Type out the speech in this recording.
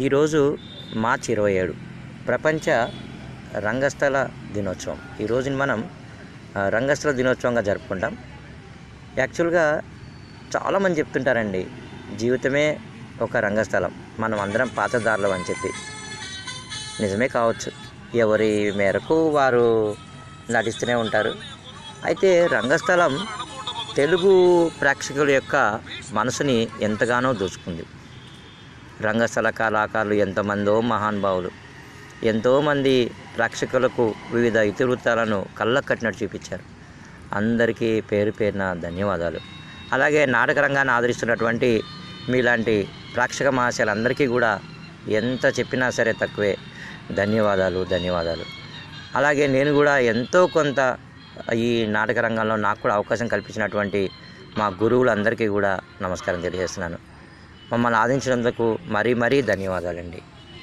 ఈరోజు మార్చి ఇరవై ఏడు. ప్రపంచ రంగస్థల దినోత్సవం. ఈ రోజుని మనం రంగస్థల దినోత్సవంగా జరుపుకుంటాం. యాక్చువల్గా చాలామంది చెప్తుంటారండి జీవితమే ఒక రంగస్థలం. మనం అందరం పాతదారులం అని చెప్పి. నిజమే కావచ్చు. ఎవరి మేరకు వారు నటిస్తూనే ఉంటారు. అయితే రంగస్థలం తెలుగు ప్రేక్షకుల యొక్క మనసుని ఎంతగానో దోచుకుంది. రంగస్థల కళాకారులు ఎంతమందో మహానుభావులు ఎంతోమంది ప్రేక్షకులకు వివిధ ఇతివృత్తాలను కళ్ళకు కట్టినట్టు చూపించారు. అందరికీ పేరు పేరున ధన్యవాదాలు. అలాగే నాటక రంగాన్ని ఆదరిస్తున్నటువంటి మీలాంటి ప్రేక్షక మహాశయాలందరికీ కూడా ఎంత చెప్పినా సరే తక్కువే. ధన్యవాదాలు ధన్యవాదాలు. అలాగే నేను కూడా ఎంతో కొంత ఈ నాటక రంగంలో నాకు కూడా అవకాశం కల్పించినటువంటి మా గురువులందరికీ కూడా నమస్కారం తెలియజేస్తున్నాను. మమ్మల్ని ఆదించినందుకు మరీ మరీ ధన్యవాదాలండి.